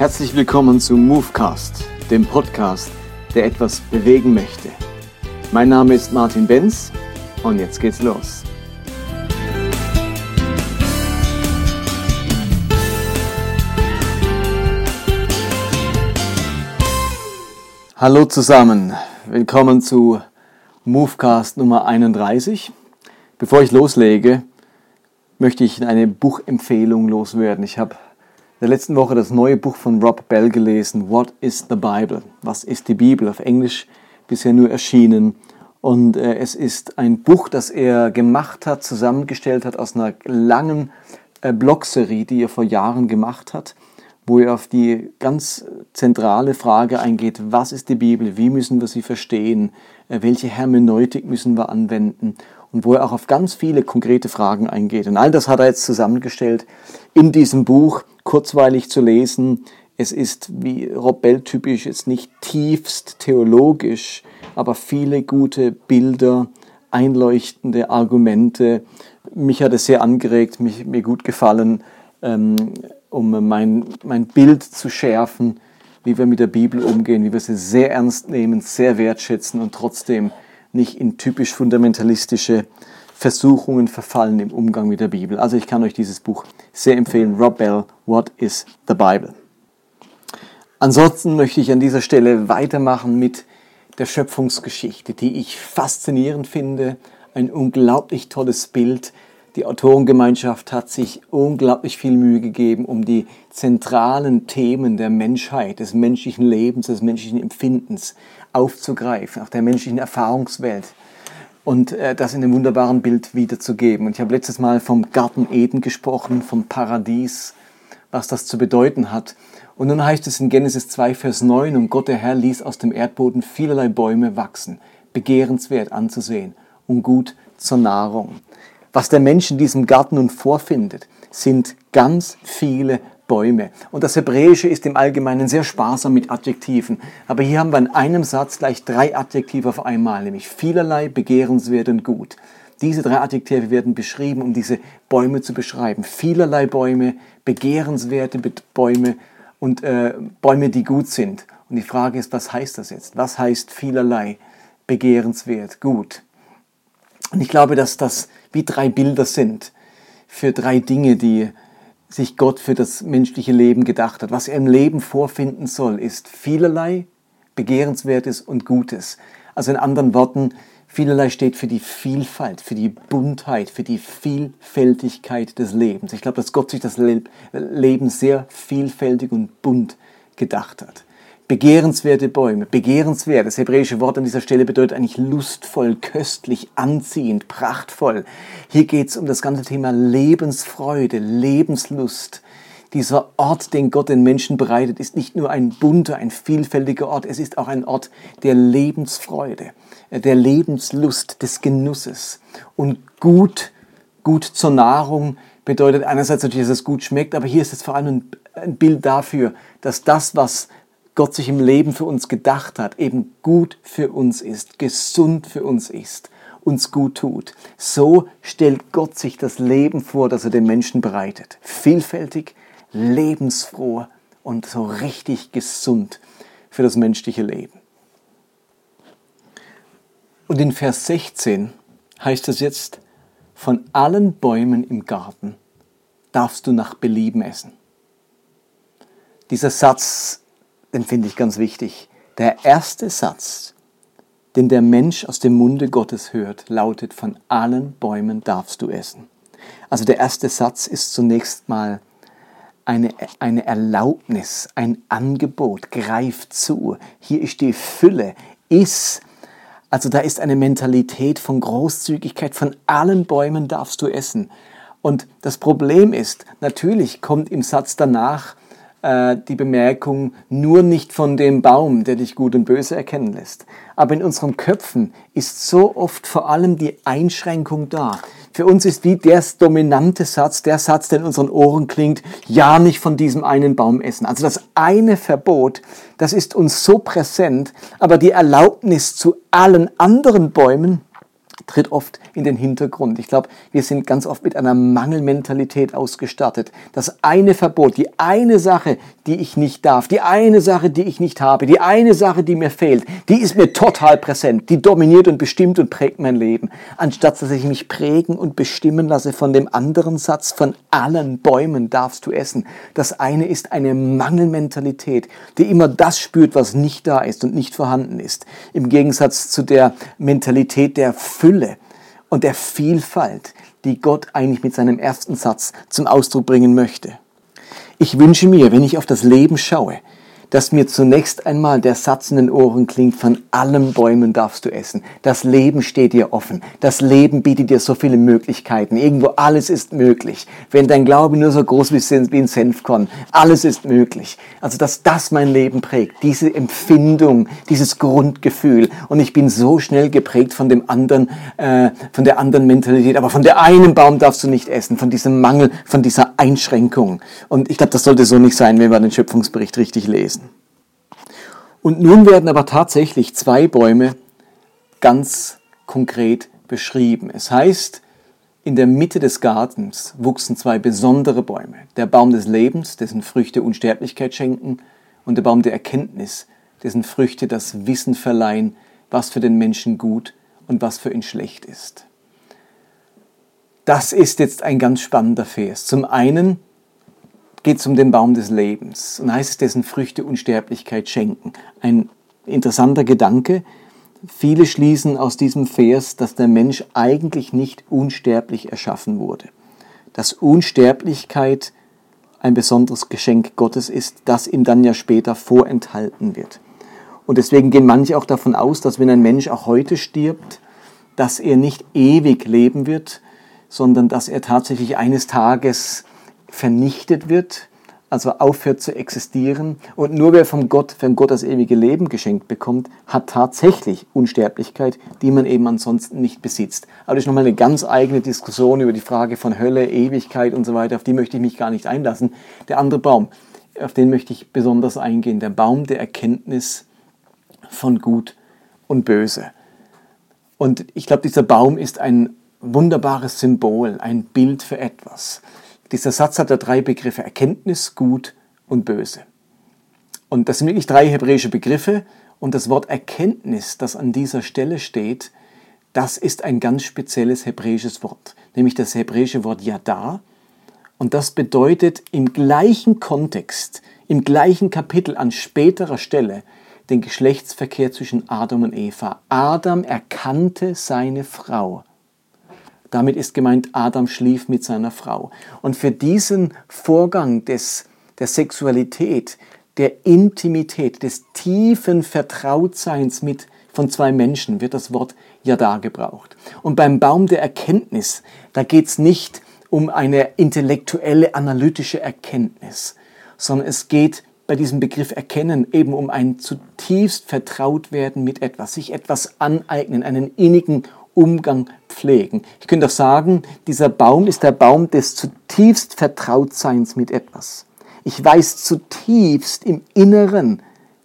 Herzlich willkommen zu Movecast, dem Podcast, der etwas bewegen möchte. Mein Name ist Martin Benz und jetzt geht's los. Hallo zusammen, willkommen zu Movecast Nummer 31. Bevor ich loslege, möchte ich eine Buchempfehlung loswerden. Ich habe in der letzten Woche das neue Buch von Rob Bell gelesen, What is the Bible? Was ist die Bibel? Auf Englisch bisher nur erschienen. Und äh, es ist ein Buch, das er gemacht hat, zusammengestellt hat aus einer langen äh, Blogserie, die er vor Jahren gemacht hat, wo er auf die ganz zentrale Frage eingeht, was ist die Bibel, wie müssen wir sie verstehen, äh, welche Hermeneutik müssen wir anwenden und wo er auch auf ganz viele konkrete Fragen eingeht. Und all das hat er jetzt zusammengestellt in diesem Buch, kurzweilig zu lesen. Es ist, wie Rob Bell typisch, jetzt nicht tiefst theologisch, aber viele gute Bilder, einleuchtende Argumente. Mich hat es sehr angeregt, mich, mir gut gefallen, ähm, um mein, mein Bild zu schärfen, wie wir mit der Bibel umgehen, wie wir sie sehr ernst nehmen, sehr wertschätzen und trotzdem nicht in typisch fundamentalistische Versuchungen verfallen im Umgang mit der Bibel. Also ich kann euch dieses Buch sehr empfehlen. Rob Bell, What is the Bible? Ansonsten möchte ich an dieser Stelle weitermachen mit der Schöpfungsgeschichte, die ich faszinierend finde. Ein unglaublich tolles Bild. Die Autorengemeinschaft hat sich unglaublich viel Mühe gegeben, um die zentralen Themen der Menschheit, des menschlichen Lebens, des menschlichen Empfindens aufzugreifen, auch der menschlichen Erfahrungswelt und äh, das in einem wunderbaren Bild wiederzugeben. Und ich habe letztes Mal vom Garten Eden gesprochen, vom Paradies, was das zu bedeuten hat. Und nun heißt es in Genesis 2, Vers 9, und Gott der Herr ließ aus dem Erdboden vielerlei Bäume wachsen, begehrenswert anzusehen und gut zur Nahrung. Was der Mensch in diesem Garten nun vorfindet, sind ganz viele Bäume. Und das Hebräische ist im Allgemeinen sehr sparsam mit Adjektiven. Aber hier haben wir in einem Satz gleich drei Adjektive auf einmal, nämlich vielerlei, begehrenswert und gut. Diese drei Adjektive werden beschrieben, um diese Bäume zu beschreiben. Vielerlei Bäume, begehrenswerte Bäume und äh, Bäume, die gut sind. Und die Frage ist, was heißt das jetzt? Was heißt vielerlei, begehrenswert, gut? Und ich glaube, dass das wie drei Bilder sind für drei Dinge, die sich Gott für das menschliche Leben gedacht hat. Was er im Leben vorfinden soll, ist vielerlei Begehrenswertes und Gutes. Also in anderen Worten, vielerlei steht für die Vielfalt, für die Buntheit, für die Vielfältigkeit des Lebens. Ich glaube, dass Gott sich das Leben sehr vielfältig und bunt gedacht hat begehrenswerte Bäume. Begehrenswert, das hebräische Wort an dieser Stelle bedeutet eigentlich lustvoll, köstlich, anziehend, prachtvoll. Hier geht es um das ganze Thema Lebensfreude, Lebenslust. Dieser Ort, den Gott den Menschen bereitet, ist nicht nur ein bunter, ein vielfältiger Ort, es ist auch ein Ort der Lebensfreude, der Lebenslust, des Genusses. Und gut, gut zur Nahrung bedeutet einerseits natürlich, dass es gut schmeckt, aber hier ist es vor allem ein Bild dafür, dass das, was Gott sich im Leben für uns gedacht hat, eben gut für uns ist, gesund für uns ist, uns gut tut. So stellt Gott sich das Leben vor, das er den Menschen bereitet. Vielfältig, lebensfroh und so richtig gesund für das menschliche Leben. Und in Vers 16 heißt es jetzt, von allen Bäumen im Garten darfst du nach Belieben essen. Dieser Satz den finde ich ganz wichtig. Der erste Satz, den der Mensch aus dem Munde Gottes hört, lautet, von allen Bäumen darfst du essen. Also der erste Satz ist zunächst mal eine, eine Erlaubnis, ein Angebot, greif zu. Hier ist die Fülle, iss. Also da ist eine Mentalität von Großzügigkeit, von allen Bäumen darfst du essen. Und das Problem ist, natürlich kommt im Satz danach äh, die Bemerkung, nur nicht von dem Baum, der dich gut und böse erkennen lässt. Aber in unseren Köpfen ist so oft vor allem die Einschränkung da. Für uns ist wie der dominante Satz, der Satz, der in unseren Ohren klingt, ja nicht von diesem einen Baum essen. Also das eine Verbot, das ist uns so präsent, aber die Erlaubnis zu allen anderen Bäumen, tritt oft in den Hintergrund. Ich glaube, wir sind ganz oft mit einer Mangelmentalität ausgestattet. Das eine Verbot, die eine Sache, die ich nicht darf, die eine Sache, die ich nicht habe, die eine Sache, die mir fehlt, die ist mir total präsent, die dominiert und bestimmt und prägt mein Leben. Anstatt dass ich mich prägen und bestimmen lasse von dem anderen Satz, von allen Bäumen darfst du essen. Das eine ist eine Mangelmentalität, die immer das spürt, was nicht da ist und nicht vorhanden ist. Im Gegensatz zu der Mentalität der Fülle und der Vielfalt, die Gott eigentlich mit seinem ersten Satz zum Ausdruck bringen möchte. Ich wünsche mir, wenn ich auf das Leben schaue, dass mir zunächst einmal der Satz in den Ohren klingt, von allen Bäumen darfst du essen. Das Leben steht dir offen. Das Leben bietet dir so viele Möglichkeiten. Irgendwo alles ist möglich. Wenn dein Glaube nur so groß ist wie ein Senfkorn, alles ist möglich. Also, dass das mein Leben prägt, diese Empfindung, dieses Grundgefühl. Und ich bin so schnell geprägt von dem anderen, äh, von der anderen Mentalität. Aber von der einen Baum darfst du nicht essen, von diesem Mangel, von dieser Einschränkung. Und ich glaube, das sollte so nicht sein, wenn wir den Schöpfungsbericht richtig lesen. Und nun werden aber tatsächlich zwei Bäume ganz konkret beschrieben. Es heißt, in der Mitte des Gartens wuchsen zwei besondere Bäume. Der Baum des Lebens, dessen Früchte Unsterblichkeit schenken, und der Baum der Erkenntnis, dessen Früchte das Wissen verleihen, was für den Menschen gut und was für ihn schlecht ist. Das ist jetzt ein ganz spannender Vers. Zum einen geht es um den Baum des Lebens und heißt es, dessen Früchte Unsterblichkeit schenken. Ein interessanter Gedanke. Viele schließen aus diesem Vers, dass der Mensch eigentlich nicht unsterblich erschaffen wurde. Dass Unsterblichkeit ein besonderes Geschenk Gottes ist, das ihm dann ja später vorenthalten wird. Und deswegen gehen manche auch davon aus, dass wenn ein Mensch auch heute stirbt, dass er nicht ewig leben wird, sondern dass er tatsächlich eines Tages vernichtet wird, also aufhört zu existieren. Und nur wer von Gott, von Gott das ewige Leben geschenkt bekommt, hat tatsächlich Unsterblichkeit, die man eben ansonsten nicht besitzt. Aber das ist nochmal eine ganz eigene Diskussion über die Frage von Hölle, Ewigkeit und so weiter. Auf die möchte ich mich gar nicht einlassen. Der andere Baum, auf den möchte ich besonders eingehen. Der Baum der Erkenntnis von Gut und Böse. Und ich glaube, dieser Baum ist ein wunderbares Symbol, ein Bild für etwas. Dieser Satz hat ja drei Begriffe, Erkenntnis, Gut und Böse. Und das sind wirklich drei hebräische Begriffe. Und das Wort Erkenntnis, das an dieser Stelle steht, das ist ein ganz spezielles hebräisches Wort, nämlich das hebräische Wort Yada. Und das bedeutet im gleichen Kontext, im gleichen Kapitel an späterer Stelle den Geschlechtsverkehr zwischen Adam und Eva. Adam erkannte seine Frau damit ist gemeint, Adam schlief mit seiner Frau. Und für diesen Vorgang des, der Sexualität, der Intimität, des tiefen Vertrautseins mit, von zwei Menschen wird das Wort Yada gebraucht. Und beim Baum der Erkenntnis, da geht es nicht um eine intellektuelle, analytische Erkenntnis, sondern es geht bei diesem Begriff Erkennen eben um ein zutiefst Vertrautwerden mit etwas, sich etwas aneignen, einen innigen Umgang pflegen. Ich könnte auch sagen, dieser Baum ist der Baum des zutiefst Vertrautseins mit etwas. Ich weiß zutiefst im Inneren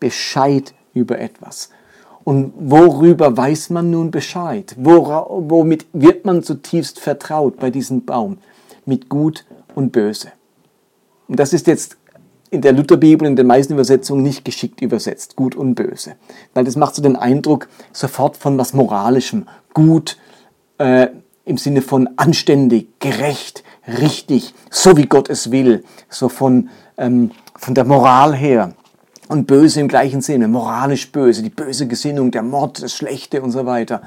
Bescheid über etwas. Und worüber weiß man nun Bescheid? womit wird man zutiefst vertraut bei diesem Baum? Mit Gut und Böse. Und das ist jetzt in der Lutherbibel, in den meisten Übersetzungen nicht geschickt übersetzt, gut und böse. Weil das macht so den Eindruck sofort von was Moralischem, gut äh, im Sinne von anständig, gerecht, richtig, so wie Gott es will, so von, ähm, von der Moral her. Und böse im gleichen Sinne, moralisch böse, die böse Gesinnung, der Mord, das Schlechte und so weiter.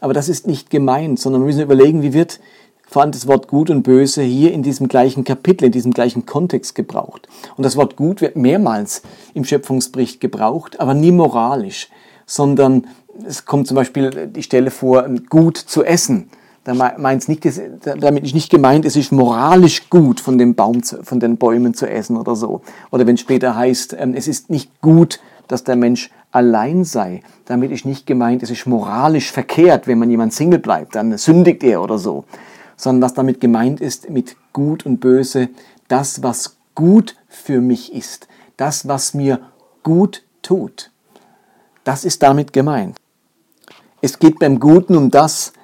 Aber das ist nicht gemeint, sondern wir müssen überlegen, wie wird vor allem das Wort gut und böse hier in diesem gleichen Kapitel, in diesem gleichen Kontext gebraucht. Und das Wort gut wird mehrmals im Schöpfungsbericht gebraucht, aber nie moralisch, sondern es kommt zum Beispiel die Stelle vor, gut zu essen. Da meint nicht, damit ist nicht gemeint, es ist moralisch gut, von dem Baum, von den Bäumen zu essen oder so. Oder wenn später heißt, ähm, es ist nicht gut, dass der Mensch allein sei. Damit ist nicht gemeint, es ist moralisch verkehrt, wenn man jemand Single bleibt, dann sündigt er oder so sondern was damit gemeint ist mit gut und böse, das, was gut für mich ist, das, was mir gut tut. Das ist damit gemeint. Es geht beim Guten um das,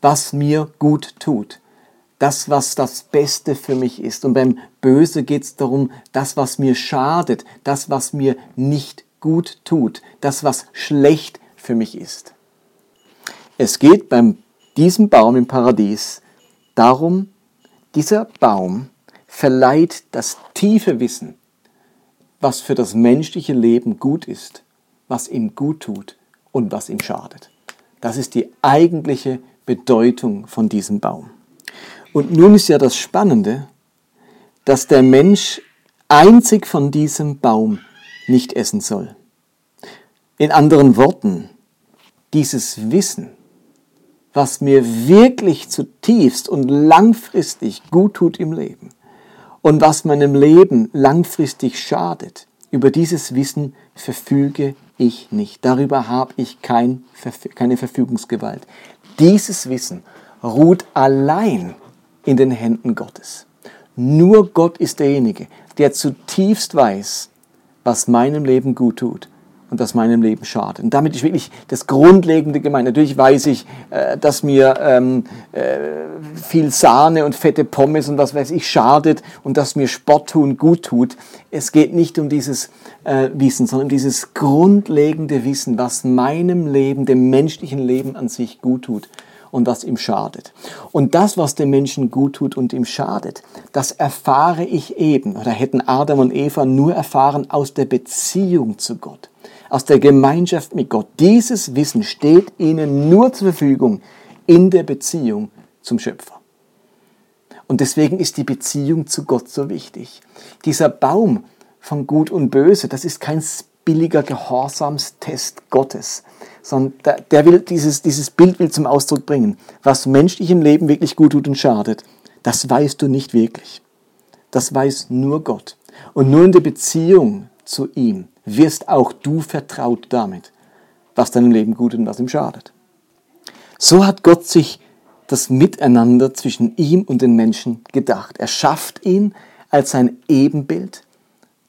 was mir gut tut. Das, was das Beste für mich ist. Und beim Böse geht es darum, das, was mir schadet, das, was mir nicht gut tut, das, was schlecht für mich ist. Es geht beim diesem Baum im Paradies darum, dieser Baum verleiht das tiefe Wissen, was für das menschliche Leben gut ist, was ihm gut tut und was ihm schadet. Das ist die eigentliche Bedeutung von diesem Baum. Und nun ist ja das Spannende, dass der Mensch einzig von diesem Baum nicht essen soll. In anderen Worten, dieses Wissen, was mir wirklich zutiefst und langfristig gut tut im Leben und was meinem Leben langfristig schadet, über dieses Wissen verfüge ich nicht. Darüber habe ich kein, keine Verfügungsgewalt. Dieses Wissen ruht allein in den Händen Gottes. Nur Gott ist derjenige, der zutiefst weiß, was meinem Leben gut tut und das meinem Leben schadet. Und damit ist wirklich das Grundlegende gemeint. Natürlich weiß ich, äh, dass mir ähm, äh, viel Sahne und fette Pommes und was weiß ich schadet und dass mir Sport tun gut tut. Es geht nicht um dieses äh, Wissen, sondern um dieses grundlegende Wissen, was meinem Leben, dem menschlichen Leben an sich gut tut und was ihm schadet. Und das, was dem Menschen gut tut und ihm schadet, das erfahre ich eben, oder hätten Adam und Eva nur erfahren aus der Beziehung zu Gott aus der Gemeinschaft mit Gott. Dieses Wissen steht ihnen nur zur Verfügung in der Beziehung zum Schöpfer. Und deswegen ist die Beziehung zu Gott so wichtig. Dieser Baum von Gut und Böse, das ist kein billiger Gehorsamstest Gottes, sondern der will dieses, dieses Bild will zum Ausdruck bringen. Was menschlichem Leben wirklich gut tut und schadet, das weißt du nicht wirklich. Das weiß nur Gott. Und nur in der Beziehung zu ihm wirst auch du vertraut damit, was deinem Leben gut und was ihm schadet. So hat Gott sich das Miteinander zwischen ihm und den Menschen gedacht. Er schafft ihn als sein Ebenbild.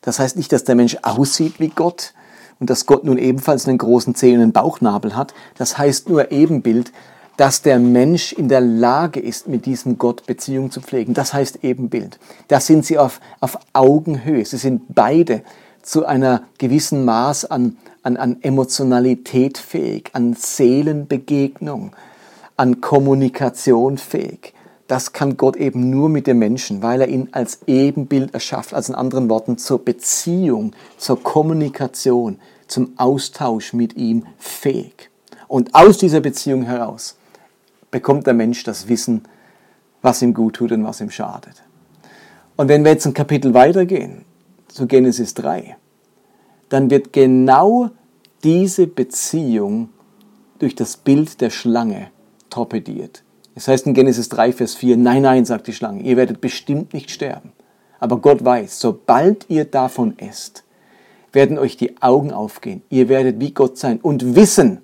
Das heißt nicht, dass der Mensch aussieht wie Gott und dass Gott nun ebenfalls einen großen Zeh und einen Bauchnabel hat. Das heißt nur Ebenbild, dass der Mensch in der Lage ist, mit diesem Gott Beziehung zu pflegen. Das heißt Ebenbild. Da sind sie auf, auf Augenhöhe. Sie sind beide zu einer gewissen Maß an, an, an Emotionalität fähig, an Seelenbegegnung, an Kommunikation fähig. Das kann Gott eben nur mit dem Menschen, weil er ihn als Ebenbild erschafft, also in anderen Worten zur Beziehung, zur Kommunikation, zum Austausch mit ihm fähig. Und aus dieser Beziehung heraus bekommt der Mensch das Wissen, was ihm gut tut und was ihm schadet. Und wenn wir jetzt ein Kapitel weitergehen, zu Genesis 3, dann wird genau diese Beziehung durch das Bild der Schlange torpediert. Es heißt in Genesis 3, Vers 4, nein, nein, sagt die Schlange, ihr werdet bestimmt nicht sterben. Aber Gott weiß, sobald ihr davon esst, werden euch die Augen aufgehen. Ihr werdet wie Gott sein und wissen,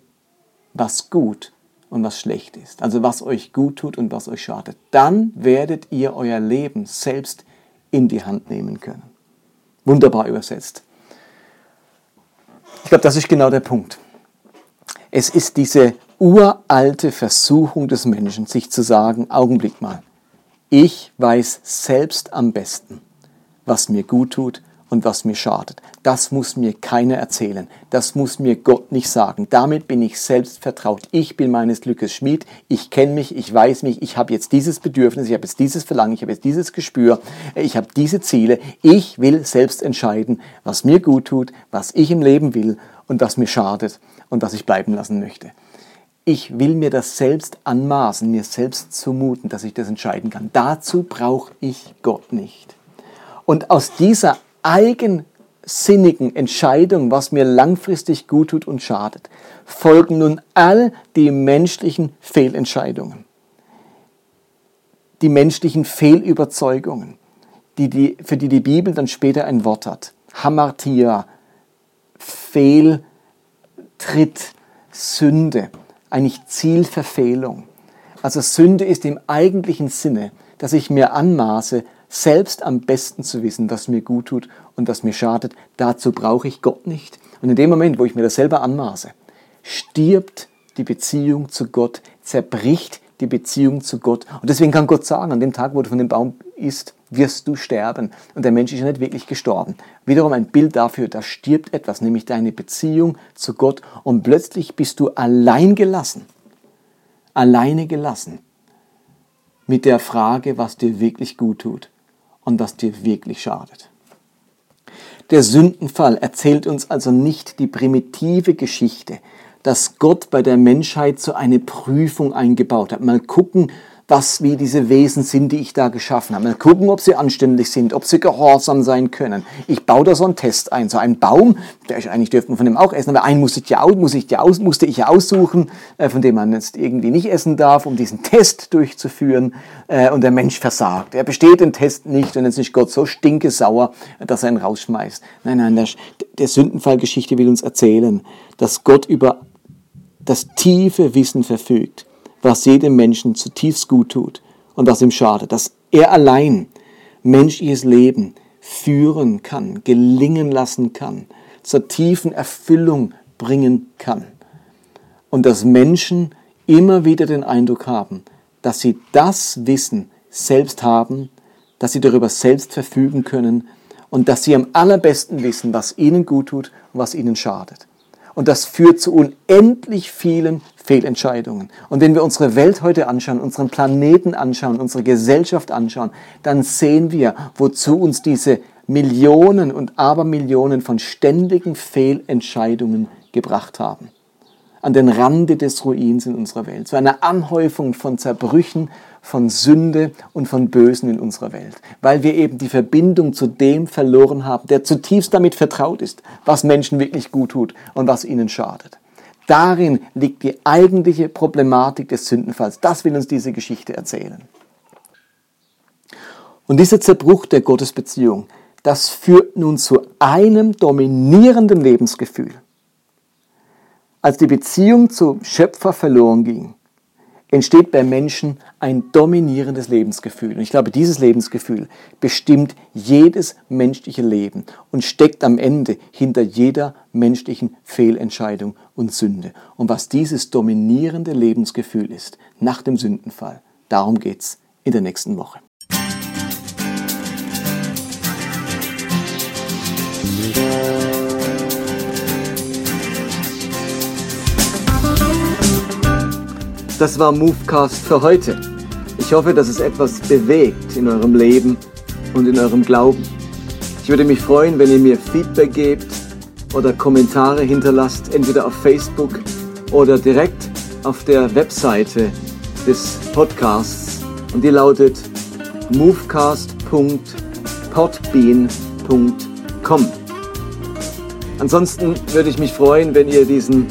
was gut und was schlecht ist. Also was euch gut tut und was euch schadet. Dann werdet ihr euer Leben selbst in die Hand nehmen können. Wunderbar übersetzt. Ich glaube, das ist genau der Punkt. Es ist diese uralte Versuchung des Menschen, sich zu sagen, Augenblick mal, ich weiß selbst am besten, was mir gut tut und was mir schadet. Das muss mir keiner erzählen. Das muss mir Gott nicht sagen. Damit bin ich selbst vertraut. Ich bin meines Glückes Schmied. Ich kenne mich, ich weiß mich. Ich habe jetzt dieses Bedürfnis, ich habe jetzt dieses Verlangen, ich habe jetzt dieses Gespür. Ich habe diese Ziele. Ich will selbst entscheiden, was mir gut tut, was ich im Leben will und was mir schadet und was ich bleiben lassen möchte. Ich will mir das selbst anmaßen, mir selbst zumuten, dass ich das entscheiden kann. Dazu brauche ich Gott nicht. Und aus dieser eigensinnigen Entscheidung, was mir langfristig gut tut und schadet, folgen nun all die menschlichen Fehlentscheidungen, die menschlichen Fehlüberzeugungen, die die, für die die Bibel dann später ein Wort hat. Hamartia, Fehltritt, Sünde, eigentlich Zielverfehlung. Also Sünde ist im eigentlichen Sinne, dass ich mir anmaße, selbst am besten zu wissen, was mir gut tut und was mir schadet. Dazu brauche ich Gott nicht. Und in dem Moment, wo ich mir das selber anmaße, stirbt die Beziehung zu Gott, zerbricht die Beziehung zu Gott. Und deswegen kann Gott sagen, an dem Tag, wo du von dem Baum isst, wirst du sterben. Und der Mensch ist ja nicht wirklich gestorben. Wiederum ein Bild dafür, da stirbt etwas, nämlich deine Beziehung zu Gott. Und plötzlich bist du allein gelassen. Alleine gelassen. Mit der Frage, was dir wirklich gut tut und was dir wirklich schadet. Der Sündenfall erzählt uns also nicht die primitive Geschichte, dass Gott bei der Menschheit so eine Prüfung eingebaut hat. Mal gucken, was, wie diese Wesen sind, die ich da geschaffen habe. Mal gucken, ob sie anständig sind, ob sie gehorsam sein können. Ich baue da so einen Test ein. So ein Baum, der ist, eigentlich dürfte man von dem auch essen, aber einen muss ich ja, muss ich ja musste ich ja aussuchen, äh, von dem man jetzt irgendwie nicht essen darf, um diesen Test durchzuführen. Äh, und der Mensch versagt. Er besteht den Test nicht und jetzt ist Gott so stinkesauer, dass er ihn rausschmeißt. Nein, nein, der, der Sündenfallgeschichte will uns erzählen, dass Gott über das tiefe Wissen verfügt, was jedem Menschen zutiefst gut tut und was ihm schadet, dass er allein menschliches Leben führen kann, gelingen lassen kann, zur tiefen Erfüllung bringen kann. Und dass Menschen immer wieder den Eindruck haben, dass sie das Wissen selbst haben, dass sie darüber selbst verfügen können und dass sie am allerbesten wissen, was ihnen gut tut und was ihnen schadet. Und das führt zu unendlich vielen Fehlentscheidungen. Und wenn wir unsere Welt heute anschauen, unseren Planeten anschauen, unsere Gesellschaft anschauen, dann sehen wir, wozu uns diese Millionen und Abermillionen von ständigen Fehlentscheidungen gebracht haben an den Rande des Ruins in unserer Welt, zu einer Anhäufung von Zerbrüchen, von Sünde und von Bösen in unserer Welt, weil wir eben die Verbindung zu dem verloren haben, der zutiefst damit vertraut ist, was Menschen wirklich gut tut und was ihnen schadet. Darin liegt die eigentliche Problematik des Sündenfalls. Das will uns diese Geschichte erzählen. Und dieser Zerbruch der Gottesbeziehung, das führt nun zu einem dominierenden Lebensgefühl. Als die Beziehung zum Schöpfer verloren ging, entsteht bei Menschen ein dominierendes Lebensgefühl. Und ich glaube, dieses Lebensgefühl bestimmt jedes menschliche Leben und steckt am Ende hinter jeder menschlichen Fehlentscheidung und Sünde. Und was dieses dominierende Lebensgefühl ist nach dem Sündenfall, darum geht es in der nächsten Woche. Das war Movecast für heute. Ich hoffe, dass es etwas bewegt in eurem Leben und in eurem Glauben. Ich würde mich freuen, wenn ihr mir Feedback gebt oder Kommentare hinterlasst, entweder auf Facebook oder direkt auf der Webseite des Podcasts. Und die lautet movecast.podbean.com. Ansonsten würde ich mich freuen, wenn ihr diesen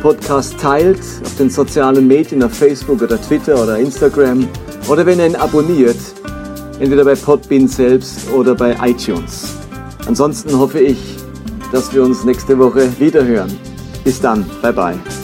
Podcast teilt auf den sozialen Medien, auf Facebook oder Twitter oder Instagram oder wenn ihr ihn abonniert, entweder bei Podbean selbst oder bei iTunes. Ansonsten hoffe ich, dass wir uns nächste Woche wiederhören. Bis dann, bye bye.